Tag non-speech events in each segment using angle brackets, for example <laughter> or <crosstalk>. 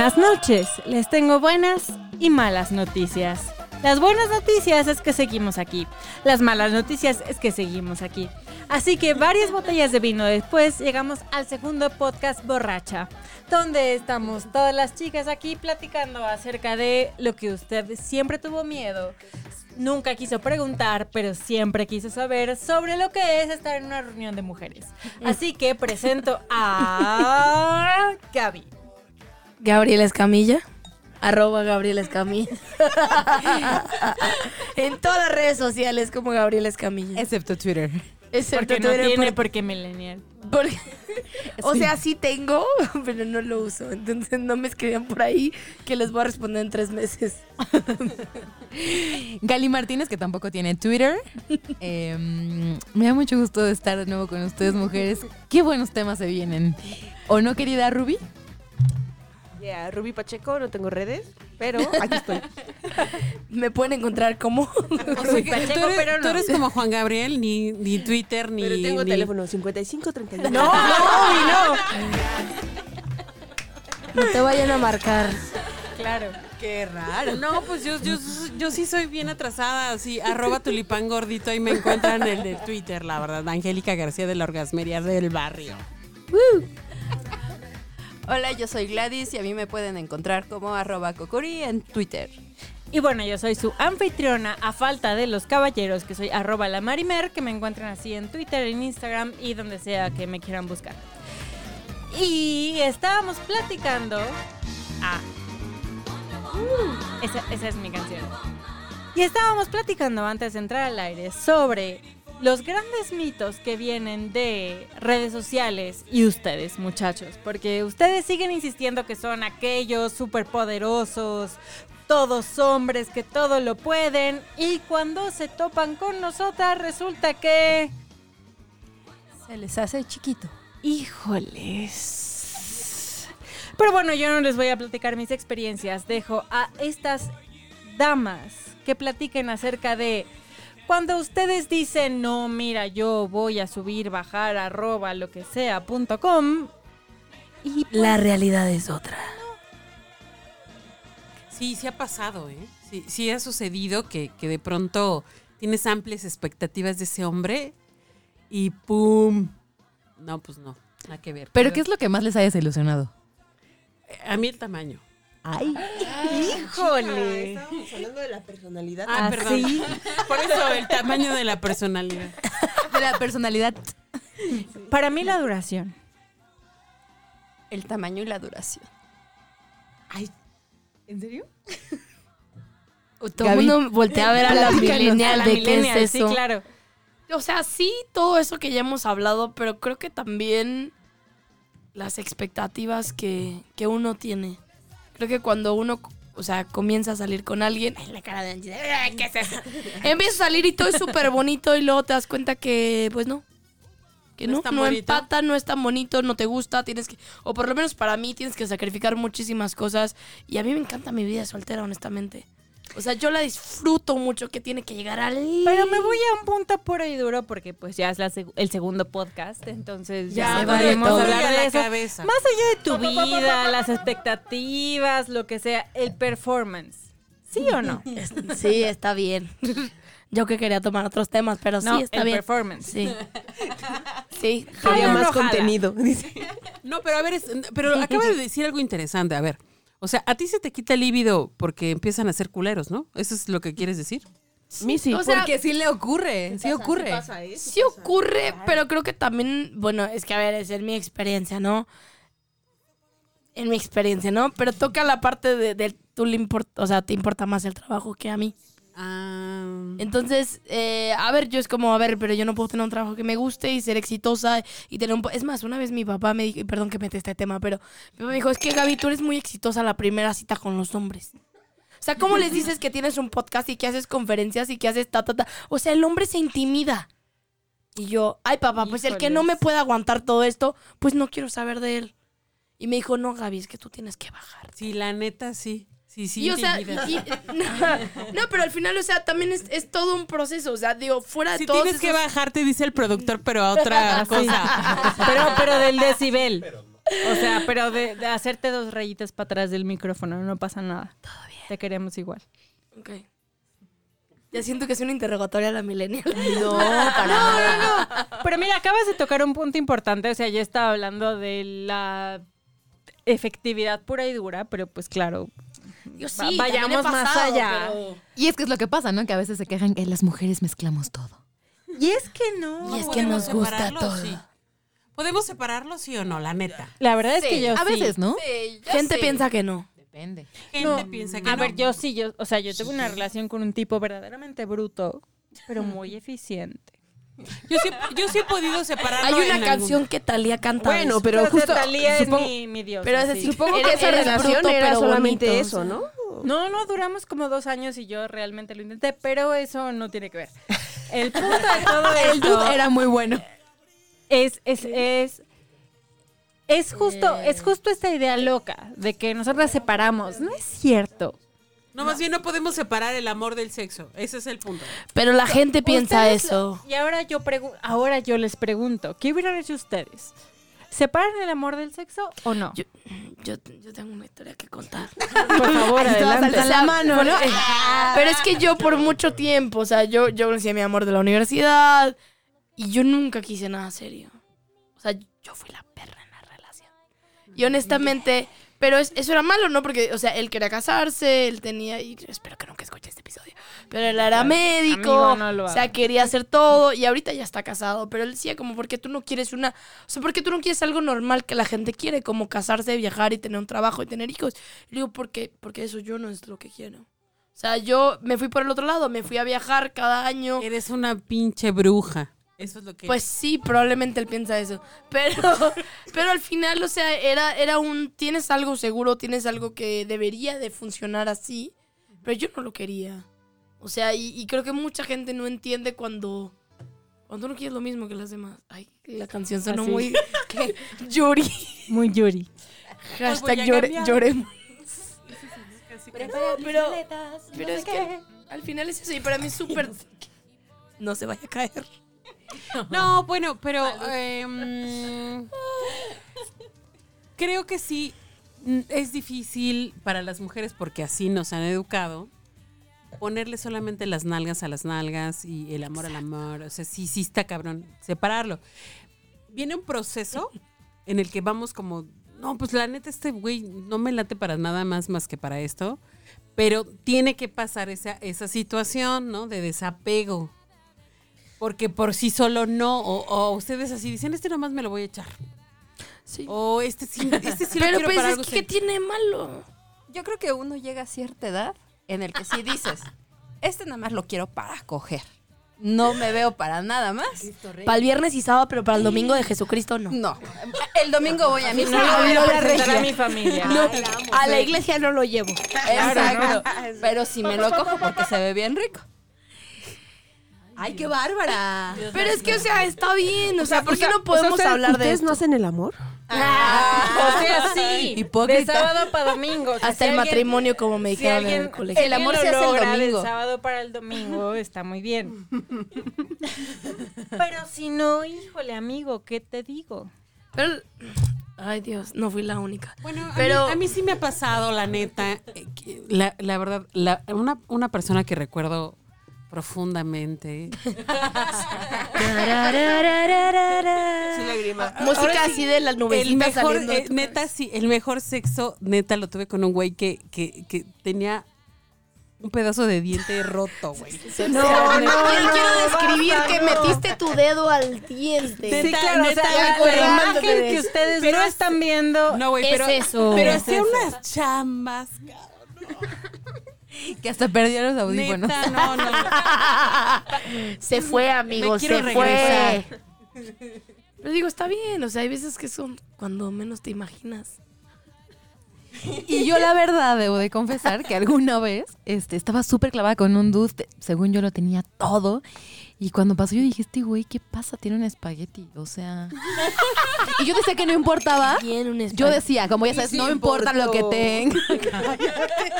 Buenas noches. Les tengo buenas y malas noticias. Las buenas noticias es que seguimos aquí. Las malas noticias es que seguimos aquí. Así que varias botellas de vino después llegamos al segundo podcast borracha, donde estamos todas las chicas aquí platicando acerca de lo que usted siempre tuvo miedo. Nunca quiso preguntar, pero siempre quiso saber sobre lo que es estar en una reunión de mujeres. Así que presento a Gaby. Gabriela Escamilla. Arroba Gabriela Escamilla. <laughs> en todas las redes sociales como Gabriela Escamilla. Excepto Twitter. Excepto Porque no Twitter, tiene, por- porque millennial. porque- <laughs> o sea, sí tengo, <laughs> pero no lo uso. Entonces no me escriban por ahí que les voy a responder en tres meses. Gali Martínez, que tampoco tiene Twitter. Em, me da mucho gusto estar de nuevo con ustedes, mujeres. Qué buenos temas se vienen. ¿O no, querida Ruby? Yeah, Ruby Pacheco, no tengo redes, pero <laughs> aquí estoy. Me pueden encontrar como... <laughs> Soy Pacheco, tú, eres, pero no. tú eres como Juan Gabriel, ni, ni Twitter, ni. Pero tengo ni- teléfono 55 31. no, no. No te vayan a marcar. Claro. Qué raro. No, pues yo, yo, yo sí soy bien atrasada, así, arroba tulipán gordito y me encuentran en el de Twitter, la verdad. Angélica García de la Orgasmería del Barrio. Hola, yo soy Gladys y a mí me pueden encontrar como arroba cocuri en Twitter. Y bueno, yo soy su anfitriona a falta de los caballeros, que soy arroba la marimer, que me encuentran así en Twitter, en Instagram y donde sea que me quieran buscar. Y estábamos platicando... Ah. Esa, esa es mi canción. Y estábamos platicando antes de entrar al aire sobre los grandes mitos que vienen de redes sociales y ustedes, muchachos, porque ustedes siguen insistiendo que son aquellos superpoderosos, todos hombres que todo lo pueden y cuando se topan con nosotras resulta que Se les hace chiquito. Híjoles. Pero bueno, yo no les voy a platicar mis experiencias. Dejo a estas damas que platiquen acerca de cuando ustedes dicen, no, mira, yo voy a subir, bajar, arroba, lo que sea, punto com. Y pues, La realidad es otra. Sí, sí ha pasado, ¿eh? Sí, sí ha sucedido que, que de pronto tienes amplias expectativas de ese hombre y ¡pum! No, pues no, nada que ver. ¿Pero qué es lo que más les haya desilusionado? A mí el tamaño. Ay. híjole. Estábamos hablando de la personalidad. Ah, ¿Ah, perdón. sí? Por eso el tamaño de la personalidad. De la personalidad. Para mí la duración. El tamaño y la duración. Ay, ¿en serio? Todo el mundo voltea a ver a la millennial de qué es sí, eso. claro. O sea, sí, todo eso que ya hemos hablado, pero creo que también las expectativas que, que uno tiene. Creo que cuando uno, o sea, comienza a salir con alguien, ay, la cara de Angie, "Ay, ¿qué es eso? <laughs> Empieza a salir y todo es súper bonito y luego te das cuenta que, pues no. Que No no, no empata, no es tan bonito, no te gusta, tienes que, o por lo menos para mí tienes que sacrificar muchísimas cosas. Y a mí me encanta mi vida soltera, honestamente. O sea, yo la disfruto mucho que tiene que llegar al... Pero me voy a un punto puro y duro porque pues ya es la seg- el segundo podcast, entonces ya, podemos todo. hablar a de la eso. cabeza. Más allá de tu vida, las expectativas, lo que sea, el performance. ¿Sí o no? <laughs> Sí, está bien. Yo que quería tomar otros temas, pero no, sí, está el bien. performance. Sí. <laughs> Sí. Quería más no contenido. <laughs> Dice. No, pero a ver, es- pero acaba de decir algo interesante. A ver, o sea, a ti se te quita el líbido porque empiezan a ser culeros, ¿no? ¿Eso es lo que quieres decir? Mi sí. O sea, Porque sí le ocurre, sí ocurre. ¿eh? sí ocurre, pero creo que también, bueno, es que a ver, es en mi experiencia, ¿no? En mi experiencia, ¿no? Pero toca la parte de, de tú le importa, o sea, te importa más el trabajo que a mí. Ah, Entonces, eh, a ver, yo es como, a ver, pero yo no puedo tener un trabajo que me guste y ser exitosa y tener un... Es más, una vez mi papá me dijo, perdón que mete este tema, pero mi papá me dijo, es que Gaby, tú eres muy exitosa la primera cita con los hombres. O sea, ¿cómo les dices que tienes un podcast y que haces conferencias y que haces ta, ta, ta? O sea, el hombre se intimida. Y yo, ay papá, pues el que no me puede aguantar todo esto, pues no quiero saber de él. Y me dijo, no, Gaby, es que tú tienes que bajar. sí, la neta, sí. Sí, sí. y, o sea, y- <laughs> no, pero al final, o sea, también es, es todo un proceso. O sea, digo, fuera de Si todos tienes que bajarte, dice el productor, pero a otra <laughs> cosa. Pero, pero del decibel. O sea, pero de, de hacerte dos rayitas para atrás del micrófono, no pasa nada. Todo bien. Te queremos igual. Ok. Ya siento que es una interrogatoria a la millennial. No, para <laughs> nada. Pero mira, acabas de tocar un punto importante. O sea, yo estaba hablando de la efectividad pura y dura, pero pues claro, Yo Va- sí, vayamos más allá. pero- Y es que es lo que pasa, ¿no? Que a veces se quejan que las mujeres mezclamos todo. Y es que no. Y es que ¿Podemos nos gusta todo. Sí. ¿Podemos separarlo, sí o no? La neta. La verdad es que Sí, yo A veces, ¿no? Sí, yo Gente piensa que no. Depende. Gente No, piensa que A no. ver, yo sí, yo, o sea, yo tuve una relación con un tipo verdaderamente bruto, pero muy eficiente. Yo sí, yo sí he podido separarlo. Hay una en canción que Talía canta. Bueno, pero Pero justo Talía es supongo, mi, mi dios. Pero es así. decir, supongo que esa eres relación bruto, era pero solamente bonito, eso. ¿no? No, no, duramos como dos años y yo realmente lo intenté, pero eso no tiene que ver. El punto de <laughs> todo El esto dude era muy bueno. es, es, es, es justo, es justo esta idea loca de que nosotras separamos. No es cierto. No, más bien no podemos separar el amor del sexo. Ese es el punto. Pero la gente piensa Ustedes eso. y ahora yo pregu- ahora yo les pregunto, ¿qué hubieran hecho ustedes? ¿Separan el amor del sexo o no? Yo, yo, yo tengo una historia que contar. <laughs> Por favor, adelante. O sea, por- eh, <laughs> Pero es que yo por mucho tiempo, o sea, yo, yo conocí a mi amor de la universidad y yo nunca quise nada serio. O sea, yo fui la perra en la relación. Y honestamente, pero es- eso era malo, ¿no? Porque, o sea, él quería casarse, él tenía, y espero que nunca escuche este episodio, pero él era médico, Amigo, no lo o sea, quería hacer todo y ahorita ya está casado, pero él decía como, ¿por qué tú no quieres una, o sea, ¿por qué tú no quieres algo normal que la gente quiere, como casarse, viajar y tener un trabajo y tener hijos? Y le digo, porque, porque eso yo no es lo que quiero. O sea, yo me fui por el otro lado, me fui a viajar cada año. Eres una pinche bruja. Eso es lo que. Pues sí, probablemente él piensa eso. Pero, <laughs> pero al final, o sea, era, era un, tienes algo seguro, tienes algo que debería de funcionar así, pero yo no lo quería. O sea, y, y creo que mucha gente no entiende cuando, cuando no quieres lo mismo que las demás. Ay, la canción sonó Así. muy... <laughs> ¿qué? Yuri. Muy Yuri. Hashtag llore- lloremos. Pero, pero, pero es que al final es eso y para mí es súper... <laughs> No se vaya a caer. <laughs> No, bueno, pero em, <laughs> creo que sí es difícil para las mujeres porque así nos han educado ponerle solamente las nalgas a las nalgas y el amor al amor. O sea, sí, sí está cabrón separarlo. Viene un proceso en el que vamos como, no, pues la neta este güey no me late para nada más más que para esto, pero tiene que pasar esa, esa situación, ¿no? De desapego. Porque por sí solo no, o, o ustedes así dicen, este nomás me lo voy a echar. Sí. O este sí, este sí lo pero quiero pues para es algo que, ¿qué serio. tiene malo? Yo creo que uno llega a cierta edad en el que sí dices, este nada más lo quiero para coger. No me veo para nada más. Para el viernes y sábado, pero para el domingo de Jesucristo no. No. El domingo voy a misa. No lo voy no a la presentar a mi familia. No, a la iglesia no lo llevo. Exacto. Pero si me lo cojo porque se ve bien rico. ¡Ay, qué bárbara! <laughs> Pero es que, o sea, está bien. O sea, ¿por qué no O sea, podemos ¿ustedes- hablar de ¿Ustedes no hacen el amor? o sea, sí. Hipócrita. De sábado para domingo. O sea, Hasta si el alguien- matrimonio, como me Si dijeron en el colegio. El amor se hace lo el logra domingo. del sábado para el domingo, está muy bien. <laughs> Pero si no, híjole, amigo, ¿qué te digo? Pero, ay Dios, no fui la única. Bueno, a, Pero- mí, a mí sí me ha pasado, la neta, eh, la, la verdad, la- una, una persona que recuerdo profundamente. <laughs> Sin lágrima. Música así de las El nubecitas mejor, saliendo de eh, neta, sí, el mejor sexo, neta, lo tuve con un güey que, que, que tenía un pedazo de diente roto, güey. No, no, no, quiero describir que metiste tu dedo al diente. Sí, claro, o sea, ya, la imagen que ustedes Pero no es- están viendo. No, güey, Es pero, eso. pero Es hacía eso. unas chambas, Que hasta perdió los audífonos. neta, no, no. <laughs> Se fue, amigo, Me se regresar. fue. Pero digo, está bien, o sea, hay veces que son cuando menos te imaginas. Y yo la verdad debo de confesar que alguna vez este, estaba súper clavada con un dude, según yo lo tenía todo, Y cuando pasó yo dije, este güey, ¿qué pasa? Tiene un espagueti. O sea... y yo decía que no importaba. Bien, un Yo decía, como ya sabes, sí no importa lo que tenga. <laughs>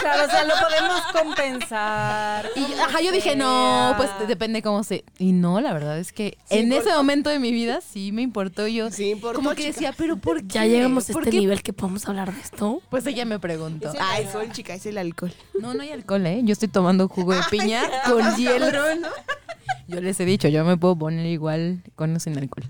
Claro, o sea, lo podemos compensar. Y, ajá, yo dije, no, pues depende cómo se... Y no, la verdad es que Sí en ese momento de mi vida sí me importó. Yo Sí importó, como que chica. decía, pero ¿por qué? Ya llegamos a ¿Por este qué? nivel que podemos hablar de esto. Pues ella me preguntó. Es el alcohol, chica, es el alcohol. No, no hay alcohol, ¿eh? Yo estoy tomando jugo de <laughs> piña con hielo. Yo les he dicho, yo me puedo poner igual con o sin alcohol.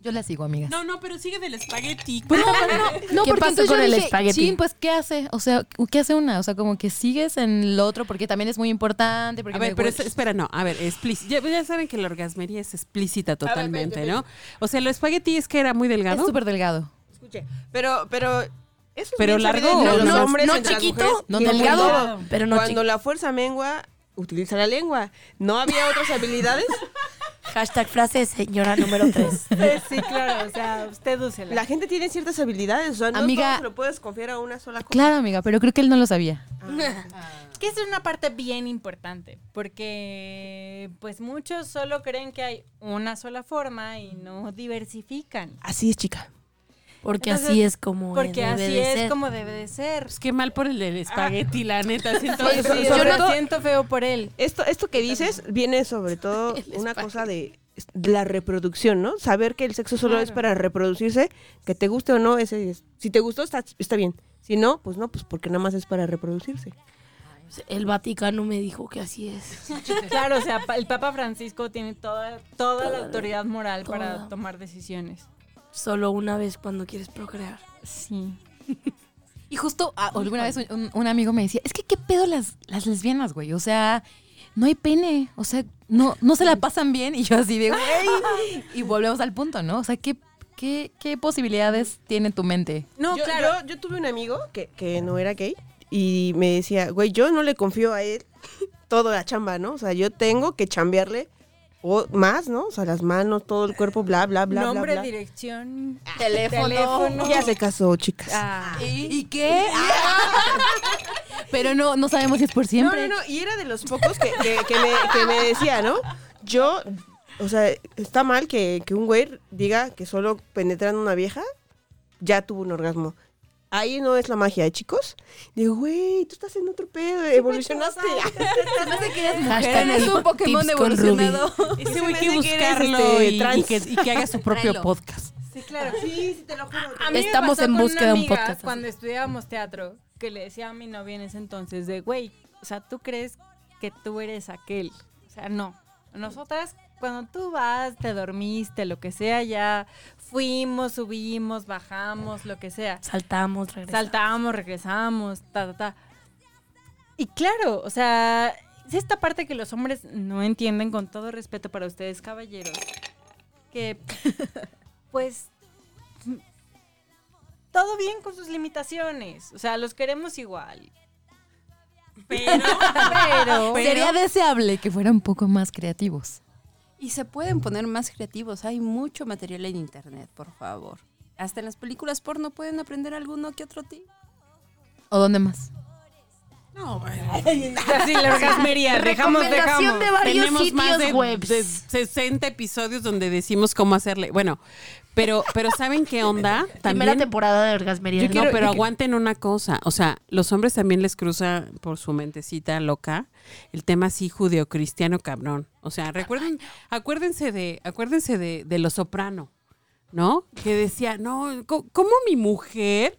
Yo la sigo, amigas. No, no, pero sigue del espagueti. Pues no, <laughs> no, ¿Qué porque pasó entonces con yo el dije, espagueti? chin, pues, ¿qué hace? O sea, ¿qué hace una? O sea, como que sigues en lo otro porque también es muy importante. Porque A ver, pero es- espera, no, a ver, explícita. Ya, ya saben que la orgasmería es explícita totalmente, ¿no? O sea, lo espagueti es que era muy es delgado. súper delgado. Escuche, pero, pero. Eso es Pero largo los no- hombres, no las chiquito, no delgado, pero no Cuando chiquito. la fuerza mengua, utiliza la lengua. ¿No había otras habilidades? <laughs> Hashtag frase señora número 3. <laughs> Sí, claro, o sea, usted úsela. La gente tiene ciertas habilidades. O sea, no Amiga- todo se lo puedes confiar a una sola cosa. Claro, amiga, pero creo que él no lo sabía. <laughs> Que es una parte bien importante, porque pues muchos solo creen que hay una sola forma y no diversifican. Así es, chica. Porque Entonces, así es como Porque debe así de es ser. como debe de ser. Pues qué mal por el del espagueti, la neta. <laughs> siento- Sí, sobre yo no todo- siento feo por él. Esto, esto que dices viene sobre todo <laughs> una cosa de, de la reproducción, ¿no? Saber que el sexo solo es para reproducirse, que te guste o no, ese es- si te gustó está, está bien. Si no, pues no, pues porque nada más es para reproducirse. El Vaticano me dijo que así es. <laughs> Claro, o sea, el Papa Francisco tiene toda, toda la autoridad moral para tomar decisiones. Solo una vez cuando quieres procrear. Sí. Y justo ah, alguna vez un, un- un amigo me decía, es que qué pedo las, las lesbianas, güey. O sea, no hay pene. O sea, no, no se la pasan bien. Y yo así de, güey. <laughs> Y volvemos al punto, ¿no? O sea, ¿qué, qué, qué posibilidades tiene tu mente? No, yo, claro. yo, yo tuve un amigo que, que no era gay y me decía, güey, yo no le confío a él <laughs> toda la chamba, ¿no? O sea, yo tengo que chambearle o más, ¿no? O sea, las manos, todo el cuerpo, bla, bla, bla, Nombre, bla, bla. dirección, Teléfono. teléfono. Ya se casó, chicas. Ah. ¿Y, qué? Pero no, no sabemos si es por No, siempre. no, no, y era de los pocos que, que- que me, que me decía, ¿no? Yo, o sea, está mal que, que un güey diga que solo penetrando una vieja ya tuvo un orgasmo. Ahí no es la magia, ¿eh, chicos? Digo, güey, tú estás en otro pedo, evolucionaste. <laughs> Hashtag Eres un Pokémon evolucionado. <laughs> Ese me güey que hace que buscarlo este, y, y trans. que, y que haga su propio Tráelo. podcast. Sí, claro. Sí, sí, te lo juro. A mí me Estamos pasó en con busca una de un podcast así. Cuando estudiábamos teatro, que le decía a mi novia en ese entonces de, güey, o sea, tú crees que tú eres aquel. O sea, no. Nosotras, cuando tú vas, te dormiste, lo que sea, ya fuimos, subimos, bajamos, lo que sea. Saltamos, regresamos. Saltamos, regresamos, ta, ta, ta. Y claro, o sea, es esta parte que los hombres no entienden, con todo respeto para ustedes, caballeros, que <laughs> pues todo bien con sus limitaciones. O sea, los queremos igual. Pero, <laughs> Pero, Sería deseable que fueran un poco más creativos. Y se pueden poner más creativos. Hay mucho material en internet, por favor. Hasta en las películas porno pueden aprender alguno que otro tip. ¿O dónde más? no, bueno. <laughs> así la orgasmería, dejamos, Recomendación dejamos. de varios Tenemos más sitios de, webs. de 60 episodios donde decimos cómo hacerle. Bueno, pero, pero ¿saben qué onda? <laughs> Primera También. temporada de Orgasmería. no, ¿no? quiero- pero yo <laughs> aguanten una cosa. O sea, los hombres también les cruza por su mentecita loca el tema así judeocristiano cabrón. O sea, recuerden, acuérdense de, acuérdense de, de Lo Soprano, ¿no? Que decía, no, ¿cómo mi mujer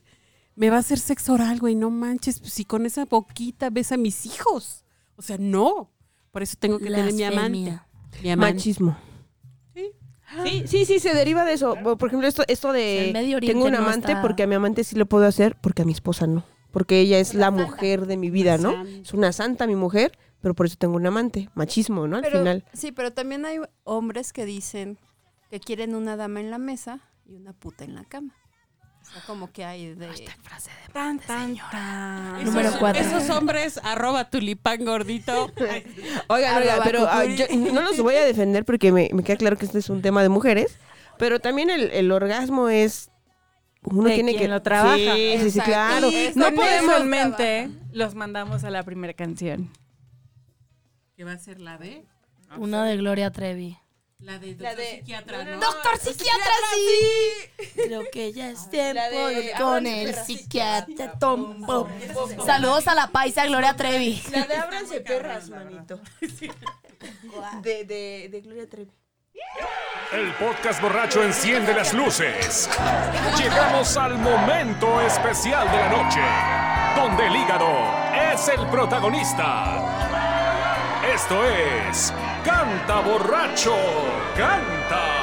me va a hacer sexo oral, güey? No manches, pues si con esa boquita ves a mis hijos. O sea, no. Por eso tengo que tener mi amante. Mi amante. Machismo. Sí. Sí, sí, se deriva de eso. Por ejemplo, esto, esto de Medio Oriente tengo un no amante está- porque a mi amante sí lo puedo hacer, porque a mi esposa no. Porque ella es la mujer de mi vida, ¿no? Es una santa mi mujer, pero por eso tengo un amante. Machismo, ¿no? Al Pero, final. Sí, pero también hay hombres que dicen que quieren una dama en la mesa y una puta en la cama. O sea, como que hay de... Tan, tan, tan. Esos- Número cuatro. Esos hombres, arroba tulipán gordito. <laughs> Oigan, oigan, pero ah, yo no los voy a defender porque me, me queda claro que este es un tema de mujeres, pero también el, el orgasmo es... Uno De tiene quien que... lo trabaja. Sí, sí, sí, Exacto. claro. Y No podemos mente, los mandamos a la primera canción. que va a ser la de. Una de Gloria Trevi. La de doctor psiquiatra, ¿no? ¡Doctor psiquiatra, sí! Creo que ya es tiempo de con el psiquiatra. Tom. Saludos a la paisa Gloria Trevi. La de Ábranse perras, manito. <laughs> De, de, de Gloria Trevi. El podcast borracho enciende las luces. Llegamos al momento especial de la noche, donde el hígado es el protagonista. Esto es Canta borracho, canta.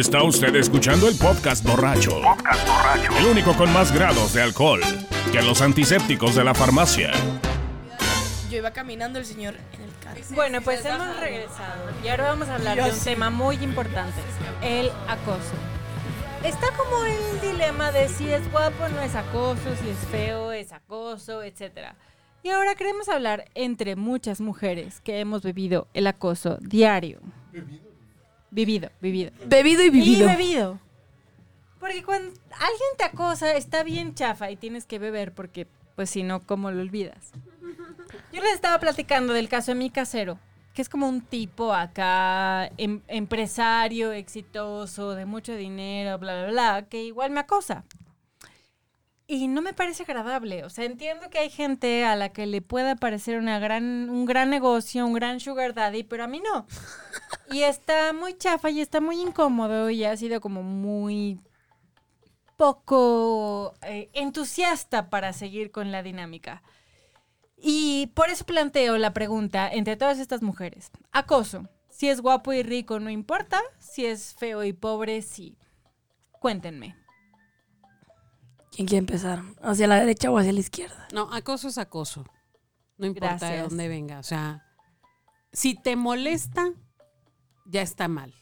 Está usted escuchando el podcast borracho. El único con más grados de alcohol que los antisépticos de la farmacia. Yo iba caminando el señor en el carro. Bueno, pues hemos regresado y ahora vamos a hablar de un tema muy importante, el acoso. Está como el dilema de si es guapo no es acoso, si es feo es acoso, etc. Y ahora queremos hablar entre muchas mujeres que hemos vivido el acoso diario. Vivido, vivido. Bebido y Y vivido. bebido. Porque cuando alguien te acosa, está bien chafa y tienes que beber porque, pues si no, ¿cómo lo olvidas? Yo les estaba platicando del caso de mi casero, que es como un tipo acá, em- empresario, exitoso, de mucho dinero, bla, bla, bla, que igual me acosa. Y no me parece agradable. O sea, entiendo que hay gente a la que le pueda parecer una gran, un gran negocio, un gran sugar daddy, pero a mí no. <laughs> Y está muy chafa y está muy incómodo y ha sido como muy poco eh, entusiasta para seguir con la dinámica. Y por eso planteo la pregunta entre todas estas mujeres. Acoso. Si es guapo y rico no importa, si es feo y pobre sí. Cuéntenme. ¿Quién quiere empezar? ¿Hacia la derecha o hacia la izquierda? No, acoso es acoso. No importa de dónde venga. O sea, si te molesta, ya está mal.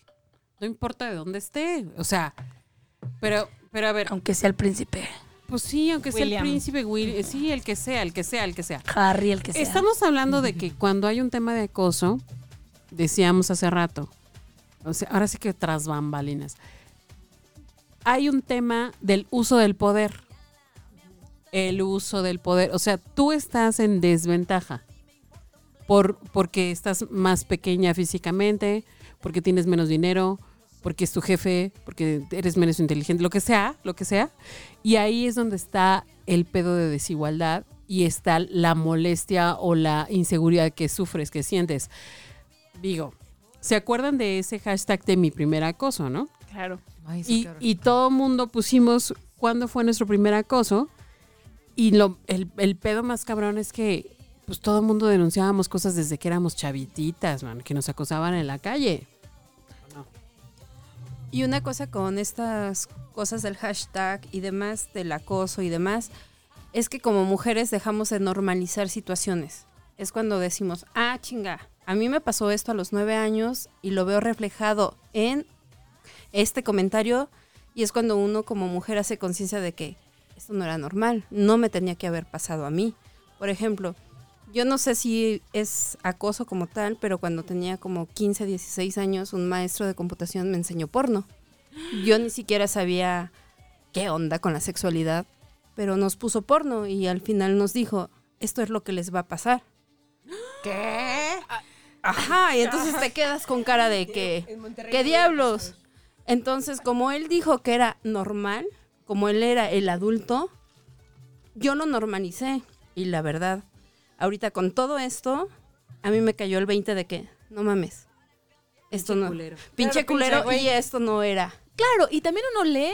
No importa de dónde esté. O sea, pero, pero a ver, Aunque sea el príncipe. pues sí, aunque sea el príncipe Will, sí, el que sea, el que sea, el que sea. Harry, el que sea. Estamos hablando de que cuando hay un tema de acoso, decíamos hace rato, o sea, ahora sí que tras bambalinas, hay un tema del uso del poder. El uso del poder. O sea, tú estás en desventaja por, porque estás más pequeña físicamente, porque tienes menos dinero, porque es tu jefe, porque eres menos inteligente, lo que sea, lo que sea. Y ahí es donde está el pedo de desigualdad y está la molestia o la inseguridad que sufres, que sientes. Digo, ¿se acuerdan de ese hashtag de mi primer acoso, no? Claro. Ay, sí, Y, horror. y todo mundo pusimos cuándo fue nuestro primer acoso. Y lo, el, el pedo más cabrón es que pues todo el mundo denunciábamos cosas desde que éramos chavititas, man, que nos acosaban en la calle. Y una cosa con estas cosas del hashtag y demás, del acoso y demás, es que como mujeres dejamos de normalizar situaciones. Es cuando decimos, ah, chinga, a mí me pasó esto a los nueve años y lo veo reflejado en este comentario y es cuando uno como mujer hace conciencia de que esto no era normal, no me tenía que haber pasado a mí. Por ejemplo, yo no sé si es acoso como tal, pero cuando tenía como 15, 16 años, un maestro de computación me enseñó porno. Yo ni siquiera sabía qué onda con la sexualidad, pero nos puso porno y al final nos dijo, esto es lo que les va a pasar. ¿Qué? Ajá, y entonces te quedas con cara de que, ¿qué diablos? Entonces, como él dijo que era normal, como él era el adulto, yo lo normalicé y la verdad, ahorita con todo esto, a mí me cayó el 20 de que, no mames, esto no, culero. pinche Claro, culero pinche y esto no era. Claro, y también uno lee,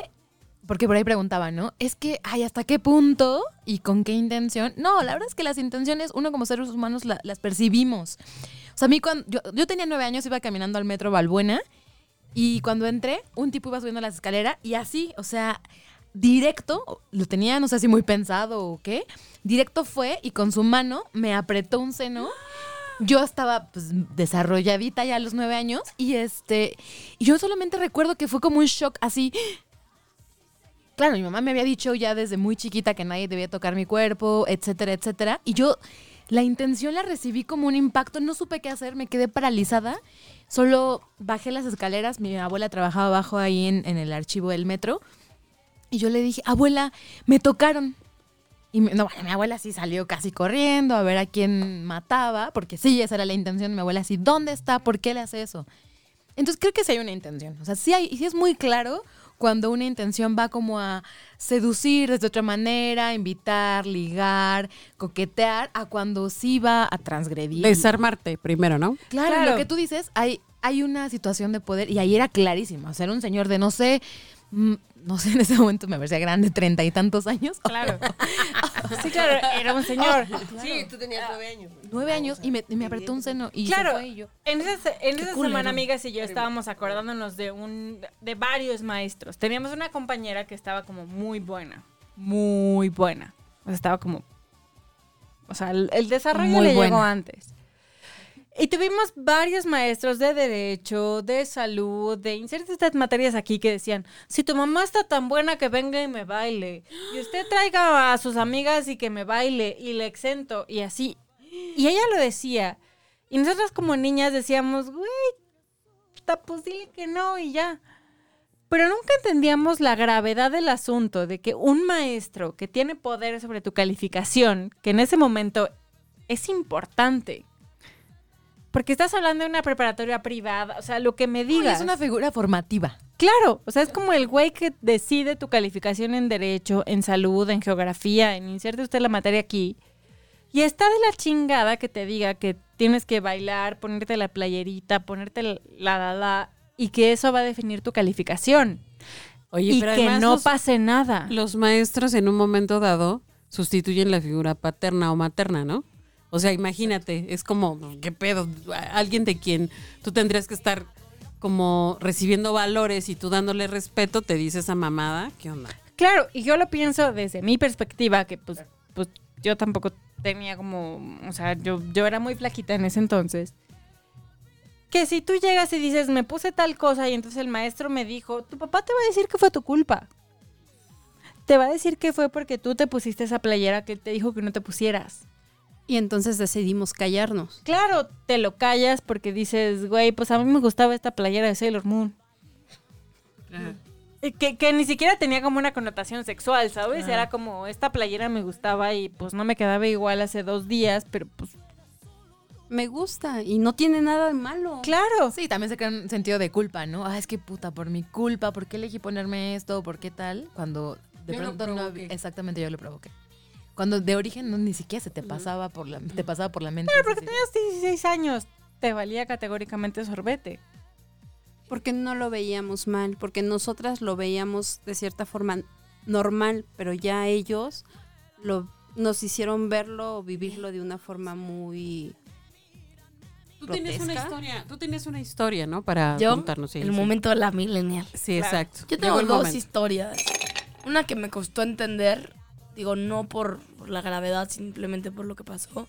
porque por ahí preguntaba, ¿no? Es que, ay, ¿hasta qué punto y con qué intención? No, la verdad es que las intenciones, uno como seres humanos la- las percibimos. O sea, a mí cuando, yo, yo tenía nueve años, iba caminando al metro Balbuena, y cuando entré, un tipo iba subiendo las escaleras, y así, o sea, directo, lo tenía, no sé si muy pensado o qué, directo fue y con su mano me apretó un seno. Yo estaba pues, desarrolladita ya a los nueve años y este, yo solamente recuerdo que fue como un shock así. Claro, mi mamá me había dicho ya desde muy chiquita que nadie debía tocar mi cuerpo, etcétera, etcétera. Y yo la intención la recibí como un impacto, no supe qué hacer, me quedé paralizada. Solo bajé las escaleras, mi abuela trabajaba abajo ahí en, el archivo del metro. Y yo le dije, abuela, me tocaron. Y me- no, bueno, mi abuela sí salió casi corriendo a ver a quién mataba, porque sí, esa era la intención de mi abuela, así, ¿dónde está? ¿Por qué le hace eso? Entonces creo que sí hay una intención. O sea, sí, hay, sí es muy claro cuando una intención va como a seducir desde otra manera, invitar, ligar, coquetear, a cuando sí va a transgredir. Desarmarte primero, ¿no? Claro, Claro. lo que tú dices, hay, hay una situación de poder y ahí era clarísimo. O sea, era un señor de no sé, no sé, en ese momento me parecía grande, treinta y tantos años. Claro. <laughs> Sí, claro, era un señor. <laughs> Sí, tú tenías nueve años. Nueve años y me, y me apretó un seno y Claro. se fue y yo. En esa, en esa semana, amigas y yo estábamos acordándonos de un de varios maestros. Teníamos una compañera que estaba como muy buena, muy buena. O sea, estaba como, o sea, el, el desarrollo Muy le llegó antes. Y tuvimos varios maestros de derecho, de salud, de insertas materias aquí que decían, si tu mamá está tan buena que venga y me baile, y usted traiga a sus amigas y que me baile, y le exento, y así. Y ella lo decía. Y nosotras como niñas decíamos, güey, pues dile que no y ya. Pero nunca entendíamos la gravedad del asunto de que un maestro que tiene poder sobre tu calificación, que en ese momento es importante, porque estás hablando de una preparatoria privada, o sea, lo que me digas. es una figura formativa. Claro, o sea, es como el güey que decide tu calificación en derecho, en salud, en geografía, en inserte usted la materia aquí. Y está de la chingada que te diga que tienes que bailar, ponerte la playerita, ponerte la la la, y que eso va a definir tu calificación. Oye, y pero que no los- pase nada. Los maestros en un momento dado sustituyen la figura paterna o materna, ¿no? O sea, imagínate, es como, ¿qué pedo? Alguien de quien tú tendrías que estar como recibiendo valores y tú dándole respeto, te dice esa mamada, ¿qué onda? Claro, y yo lo pienso desde mi perspectiva, que pues, pues yo tampoco tenía como, o sea, yo, yo era muy flaquita en ese entonces. Que si tú llegas y dices, me puse tal cosa y entonces el maestro me dijo, tu papá te va a decir que fue tu culpa. Te va a decir que fue porque tú te pusiste esa playera que te dijo que no te pusieras. Y entonces decidimos callarnos. Claro, te lo callas porque dices, güey, pues a mí me gustaba esta playera de Sailor Moon. Eh, Que, que ni siquiera tenía como una connotación sexual, ¿sabes? Era como, esta playera me gustaba y pues no me quedaba igual hace dos días, pero pues Me gusta y no tiene nada de malo. claro. Sí, también se crea un sentido de culpa, ¿no? Ah, es que puta, por mi culpa, ¿por qué elegí ponerme esto? ¿Por qué tal? Cuando de Yo pronto no exactamente yo lo provoqué. Cuando de origen no, ni siquiera se te pasaba por la te pasaba por la mente. Pero porque tenías 16 años, te valía categóricamente sorbete. Porque no lo veíamos mal, porque nosotras lo veíamos de cierta forma normal, pero ya ellos lo, nos hicieron verlo o vivirlo de una forma muy... Tú tienes una historia, tú tienes una historia, ¿no? Para Yo, contarnos. sí, el sí. momento de la millennial. Sí, exacto. Yo tengo dos momento. historias. Una que me costó entender, digo, no por, la gravedad, simplemente por lo que pasó.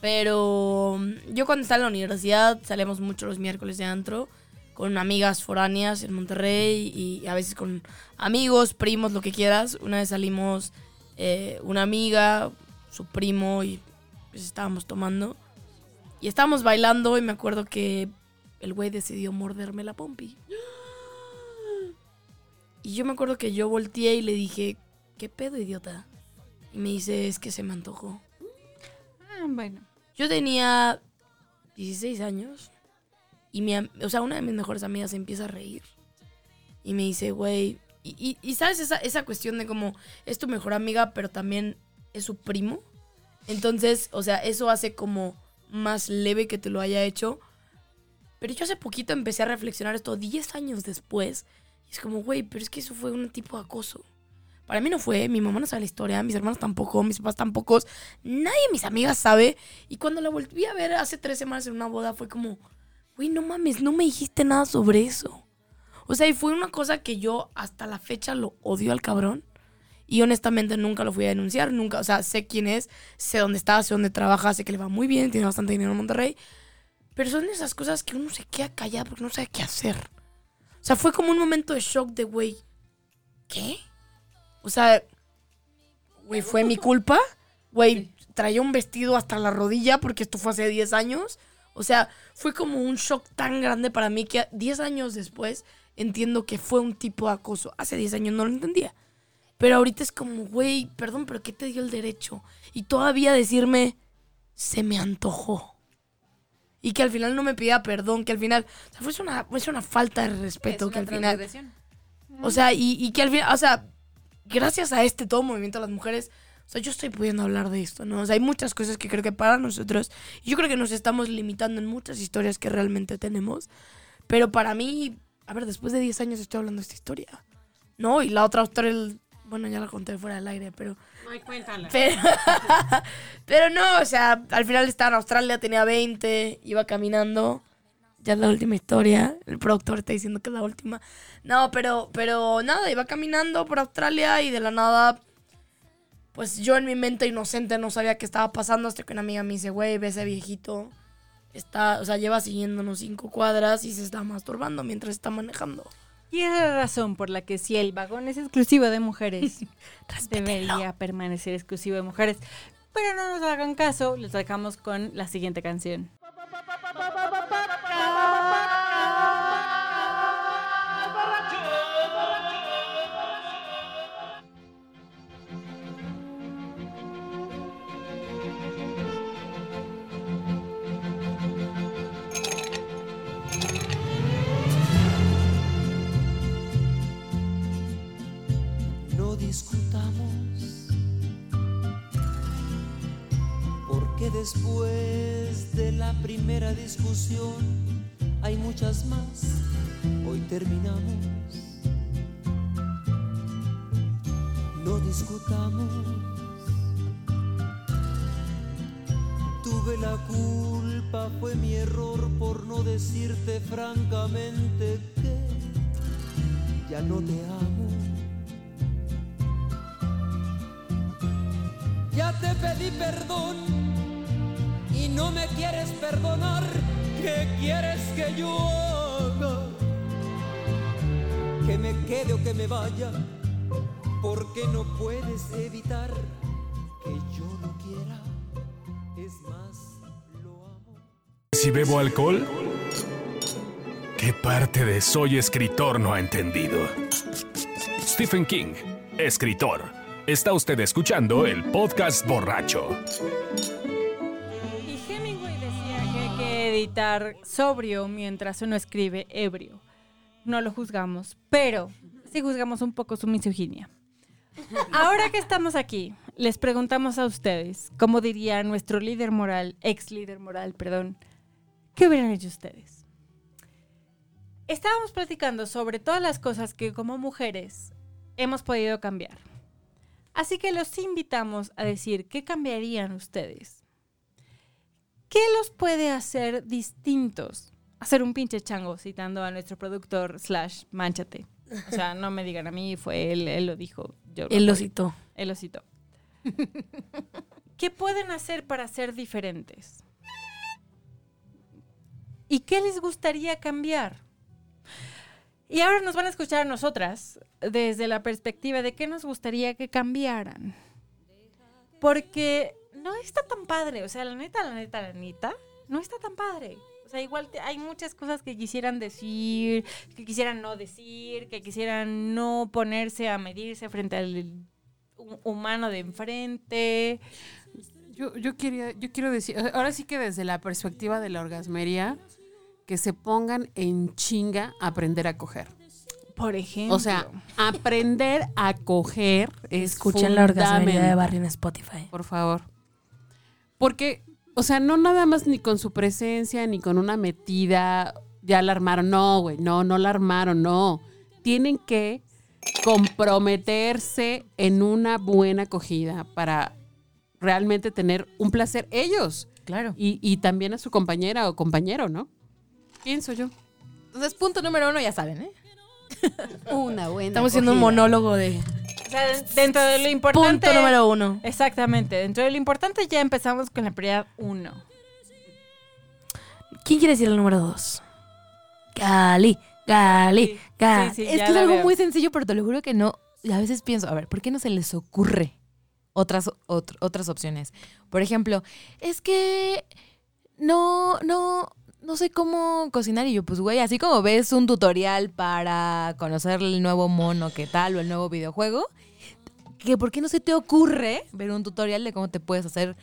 Pero mm, yo cuando estaba en la universidad salíamos mucho los miércoles de antro con amigas foráneas en Monterrey y a veces con amigos, primos, lo que quieras. Una vez salimos eh, una amiga, su primo y pues estábamos tomando. Y estábamos bailando y me acuerdo que el güey decidió morderme la pompi. Y yo me acuerdo que yo volteé y le dije, ¿qué pedo, idiota? Y me dice, es que se me antojó. Ah, bueno. Yo tenía 16 años y mi, o sea, una de mis mejores amigas se empieza a reír. Y me dice, güey, y, y- y sabes esa, esa cuestión de como es tu mejor amiga, pero también es su primo. Entonces, o sea, eso hace como más leve que te lo haya hecho. Pero yo hace poquito empecé a reflexionar esto 10 años después. Y es como, güey, pero es que eso fue un tipo de acoso. Para mí no fue, mi mamá no sabe la historia, mis hermanos tampoco, mis papás tampoco, nadie de mis amigas sabe. Y cuando la volví a ver hace tres semanas en una boda fue como, güey, no mames, no me dijiste nada sobre eso. O sea, y fue una cosa que yo hasta la fecha lo odio al cabrón. Y honestamente nunca lo fui a denunciar, nunca. O sea, sé quién es, sé dónde está, sé dónde trabaja, sé que le va muy bien, tiene bastante dinero en Monterrey. Pero son esas cosas que uno se queda callado porque no sabe qué hacer. O sea, fue como un momento de shock de, güey, ¿qué? O sea, güey, fue mi culpa. Güey, traía un vestido hasta la rodilla porque esto fue hace 10 años. O sea, fue como un shock tan grande para mí que 10 años después entiendo que fue un tipo de acoso. Hace 10 años no lo entendía. Pero ahorita es como, güey, perdón, pero ¿qué te dio el derecho? Y todavía decirme, se me antojó. Y que al final no me pida perdón, que al final, o sea, fue una, fue una falta de respeto, que al final... O sea, y, y que al final, o sea, gracias a este todo movimiento de las mujeres, o sea, yo estoy pudiendo hablar de esto, ¿no? O sea, hay muchas cosas que creo que para nosotros, yo creo que nos estamos limitando en muchas historias que realmente tenemos, pero para mí, a ver, después de 10 años estoy hablando de esta historia, ¿no? Y la otra historia, bueno, ya la conté fuera del aire, pero... Ay, cuéntala. Pero, <laughs> pero no, o sea, al final estaba en Australia, tenía 20, iba caminando. Ya es la última historia. El productor está diciendo que es la última. No, pero, pero nada, iba caminando por Australia y de la nada, pues yo en mi mente inocente no sabía qué estaba pasando hasta que una amiga me dice, güey, ve ese viejito. Está, o sea, lleva siguiéndonos cinco cuadras y se está masturbando mientras está manejando. Y esa es la razón por la que si el vagón es exclusivo de mujeres, debería permanecer exclusivo de mujeres. Pero no nos hagan caso, les dejamos con la siguiente canción. no terminamos, no discutamos. Tuve la culpa, fue mi error por no decirte francamente que ya no te amo. Ya te pedí perdón y no me quieres perdonar. ¿Qué quieres que yo quede o que me vaya, porque no puedes evitar que yo no quiera. Es más, lo amo. Si bebo alcohol, ¿qué parte de soy escritor no ha entendido? Stephen King, escritor. Está usted escuchando el podcast borracho. Y Hemingway decía que hay que editar sobrio mientras uno escribe ebrio. No lo juzgamos, pero sí juzgamos un poco su misoginia. Ahora que estamos aquí, les preguntamos a ustedes, como diría nuestro líder moral, ex líder moral, perdón, ¿qué hubieran hecho ustedes? Estábamos platicando sobre todas las cosas que como mujeres hemos podido cambiar. Así que los invitamos a decir qué cambiarían ustedes. ¿Qué los puede hacer distintos? Hacer un pinche chango, citando a nuestro productor slash manchate. O sea, no me digan a mí, fue él, él lo dijo. Yo Él lo apoyo. citó. Él lo citó. ¿Qué pueden hacer para ser diferentes? ¿Y qué les gustaría cambiar? Y ahora nos van a escuchar a nosotras desde la perspectiva de qué nos gustaría que cambiaran. Porque no está tan padre, o sea, la neta, la neta, la neta, no está tan padre. O sea, igual te- hay muchas cosas que quisieran decir, que quisieran no decir, que quisieran no ponerse a medirse frente al hu- humano de enfrente. Yo, yo, quería, yo quiero decir, ahora sí que desde la perspectiva de la orgasmería, que se pongan en chinga a aprender a coger. Por ejemplo. O sea, aprender a coger es Escuchen la orgasmería de. Barry en Spotify. Por favor. Porque, o sea, no nada más ni con su presencia, ni con una metida, ya la armaron. No, güey, no, no la armaron, no. Tienen que comprometerse en una buena acogida para realmente tener un placer ellos. Claro. Y, y también a su compañera o compañero, ¿no? Pienso yo. Entonces, punto número uno, ya saben, ¿eh? Una buena. Estamos haciendo un monólogo de O sea, dentro de lo importante. punto número uno. Exactamente. Dentro de lo importante ya empezamos con la prioridad uno. ¿Quién quiere decir el número dos? Gali, Gali, Gali. Sí, sí, es que es algo veo. muy sencillo, pero te lo juro que no. Y a veces pienso, a ver, ¿por qué no se les ocurre otras, ot- otras opciones? Por ejemplo, es que no, no, no sé cómo cocinar. Y yo, pues, güey, así como ves un tutorial para conocer el nuevo mono, qué tal, o el nuevo videojuego, que ¿por qué no se te ocurre ver un tutorial de cómo te puedes hacer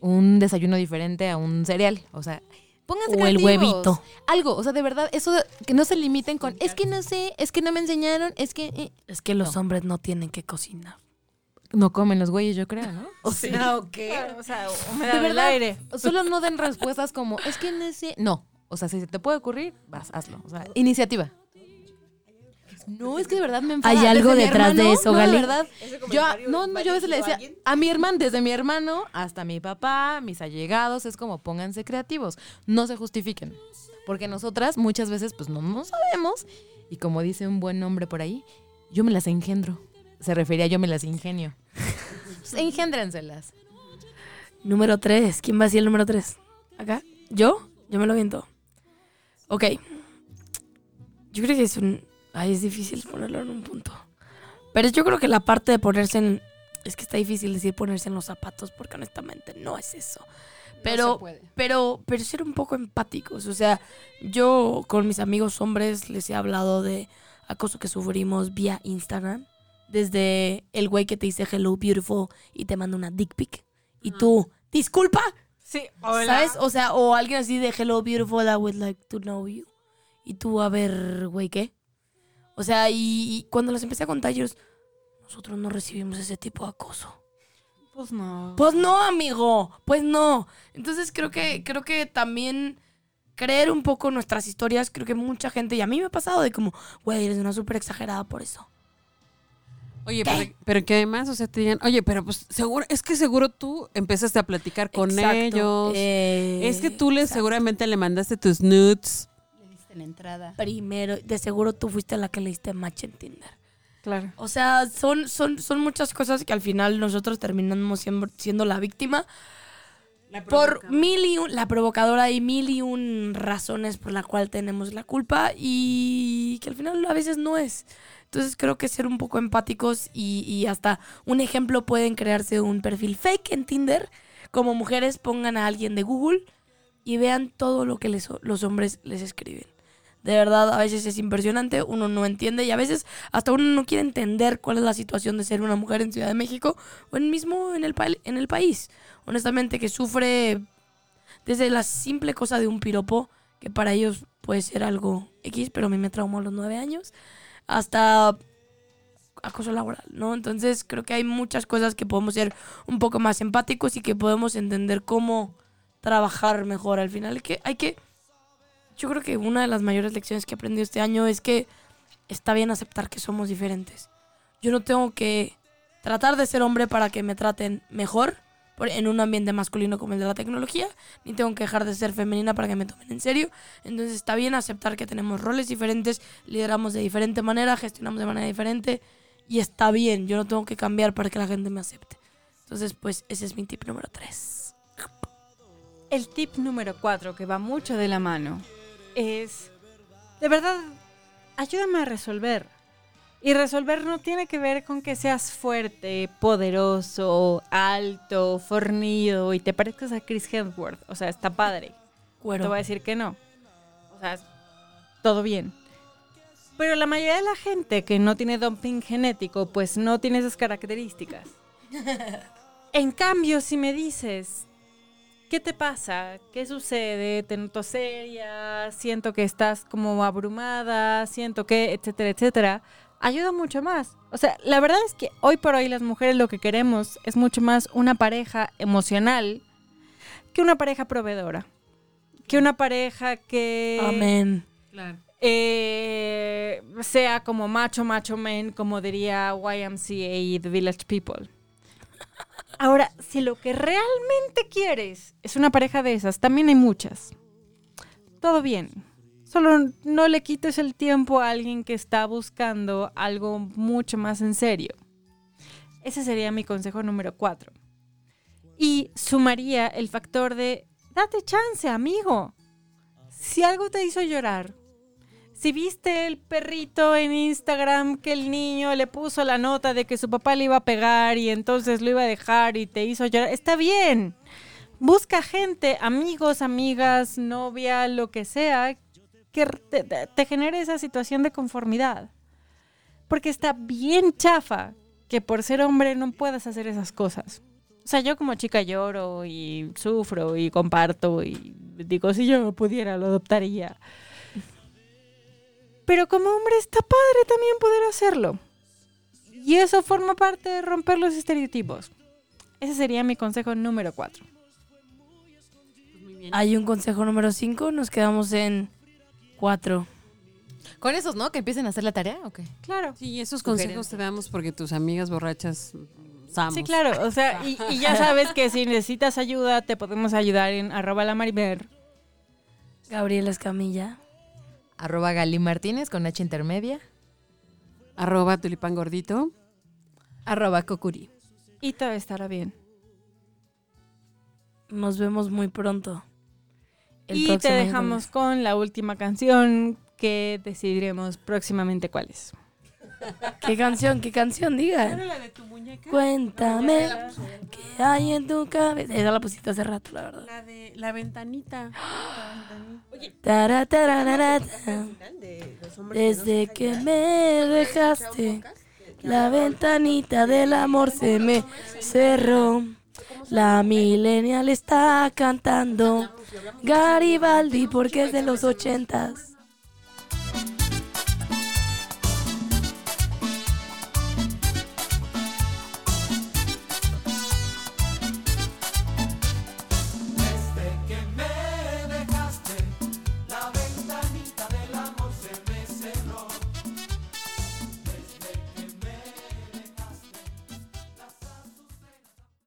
un desayuno diferente a un cereal? O sea, pónganse O el huevito. Algo, o sea, de verdad, eso de- que no se limiten con, es que no sé, es que no me enseñaron, es que eh". Es que los hombres no tienen que cocinar. No comen los güeyes, yo creo, ¿no? <laughs> O sea, ¿o qué? O sea, humedad De del verdad, aire. solo no den respuestas como, es que no sé, no. O sea, si se te puede ocurrir, vas, hazlo. O sea, iniciativa. No, es que de verdad me enfada. ¿Hay algo Desde detrás de eso, no, Gali? De verdad, ¿Ese yo, no, no, yo a veces le decía a mi hermano, desde mi hermano hasta mi papá, mis allegados, es como pónganse creativos, no se justifiquen. Porque nosotras muchas veces pues no, no sabemos y como dice un buen hombre por ahí, yo me las engendro. Se refería a yo me las ingenio. Pues, engéndrenselas. Número tres. ¿Quién va a decir el número tres? ¿Acá? ¿Yo? Yo me lo viento. Ok. Yo creo que es un... Ay, es difícil ponerlo en un punto. Pero yo creo que la parte de ponerse en... Es que está difícil decir ponerse en los zapatos porque honestamente no es eso. Pero, pero, pero ser un poco empáticos. O sea, yo con mis amigos hombres les he hablado de acoso que sufrimos vía Instagram. Desde el güey que te dice hello beautiful y te manda una dick pic. Y tú, disculpa, Sí, hola. ¿sabes? O sea, o alguien así de hello beautiful, I would like to know you. Y tú, a ver, güey, ¿qué? O sea, y, y cuando les empecé a contar ellos, nosotros no recibimos ese tipo de acoso. Pues no. Pues no, amigo, pues no. Entonces creo que, creo que también creer un poco nuestras historias, creo que mucha gente, y a mí me ha pasado de como, güey, eres una súper exagerada por eso. Oye, pero, pero que además, o sea, te digan, oye, pero pues seguro, es que seguro tú empezaste a platicar con Exacto. ellos. Eh, es que tú le exacto. seguramente le mandaste tus nudes. Le diste la entrada. Primero, de seguro tú fuiste la que le diste match en Tinder. Claro. O sea, son, son, son muchas cosas que al final nosotros terminamos siendo, siendo la víctima por mil y un, la provocadora y mil y un razones por la cual tenemos la culpa y que al final a veces no es. Entonces creo que ser un poco empáticos y, y hasta un ejemplo pueden crearse un perfil fake en Tinder. Como mujeres pongan a alguien de Google y vean todo lo que les- los hombres les escriben. De verdad, a veces es impresionante, uno no entiende y a veces hasta uno no quiere entender cuál es la situación de ser una mujer en Ciudad de México o en mismo en el, en el país. Honestamente, que sufre desde la simple cosa de un piropo, que para ellos puede ser algo X, pero a mí me traumó a los nueve años, hasta acoso laboral, ¿no? Entonces creo que hay muchas cosas que podemos ser un poco más empáticos y que podemos entender cómo trabajar mejor al final. Que, hay que yo creo que una de las mayores lecciones que he aprendido este año es que está bien aceptar que somos diferentes. Yo no tengo que tratar de ser hombre para que me traten mejor en un ambiente masculino como el de la tecnología, ni tengo que dejar de ser femenina para que me tomen en serio. Entonces está bien aceptar que tenemos roles diferentes, lideramos de diferente manera, gestionamos de manera diferente y está bien, yo no tengo que cambiar para que la gente me acepte. Entonces, pues ese es mi tip número 3. El tip número cuatro, que va mucho de la mano, es, de verdad, ayúdame a resolver. Y resolver no tiene que ver con que seas fuerte, poderoso, alto, fornido y te parezcas a Chris Hemsworth. O sea, está padre. Te voy a decir que no. O sea, todo bien. Pero la mayoría de la gente que no tiene dumping genético, pues no tiene esas características. <laughs> En cambio, si me dices, ¿qué te pasa? ¿Qué sucede? Te noto seria, siento que estás como abrumada, siento que, etcétera, etcétera, ayuda mucho más. O sea, la verdad es que hoy por hoy las mujeres lo que queremos es mucho más una pareja emocional que una pareja proveedora. Que una pareja que Amén. Claro. eh, sea como macho, macho men, como diría YMCA y The Village People. Ahora, si lo que realmente quieres es una pareja de esas, también hay muchas. Todo bien. Solo no le quites el tiempo a alguien que está buscando algo mucho más en serio. Ese sería mi consejo número cuatro. Y sumaría el factor de, date chance, amigo. Si algo te hizo llorar, si viste el perrito en Instagram que el niño le puso la nota de que su papá le iba a pegar y entonces lo iba a dejar y te hizo llorar, está bien. Busca gente, amigos, amigas, novia, lo que sea, que te, genere esa situación de conformidad. Porque está bien chafa que por ser hombre no puedas hacer esas cosas. O sea, yo como chica lloro y sufro y comparto y digo, si yo pudiera, lo adoptaría. Pero como hombre está padre también poder hacerlo. Y eso forma parte de romper los estereotipos. Ese sería mi consejo número cuatro. Bien. Hay un consejo número 5, nos quedamos en 4. Con esos, ¿no? Que empiecen a hacer la tarea, ¿o qué? Claro. Sí, esos consejos te damos porque tus amigas borrachas samos. Sí, claro. O sea, y, y ya <laughs> sabes que si necesitas ayuda, te podemos ayudar en arroba la marimer. Gabriela Escamilla. Arroba Gali Martínez con H intermedia. Arroba tulipán gordito. Arroba Kokuri. Y todo estará bien. Nos vemos muy pronto. El y te dejamos con la última canción que decidiremos próximamente cuál es. <laughs> ¿Qué canción? ¿Qué canción? Diga. la de tu muñeca? Cuéntame qué hay en tu cabeza. Esa la pusiste hace rato, la verdad. La de la ventanita. <gasps> Los hombres Desde que me dejaste, la ventanita del amor se me cerró. La millennial está cantando Garibaldi porque es de los ochentas.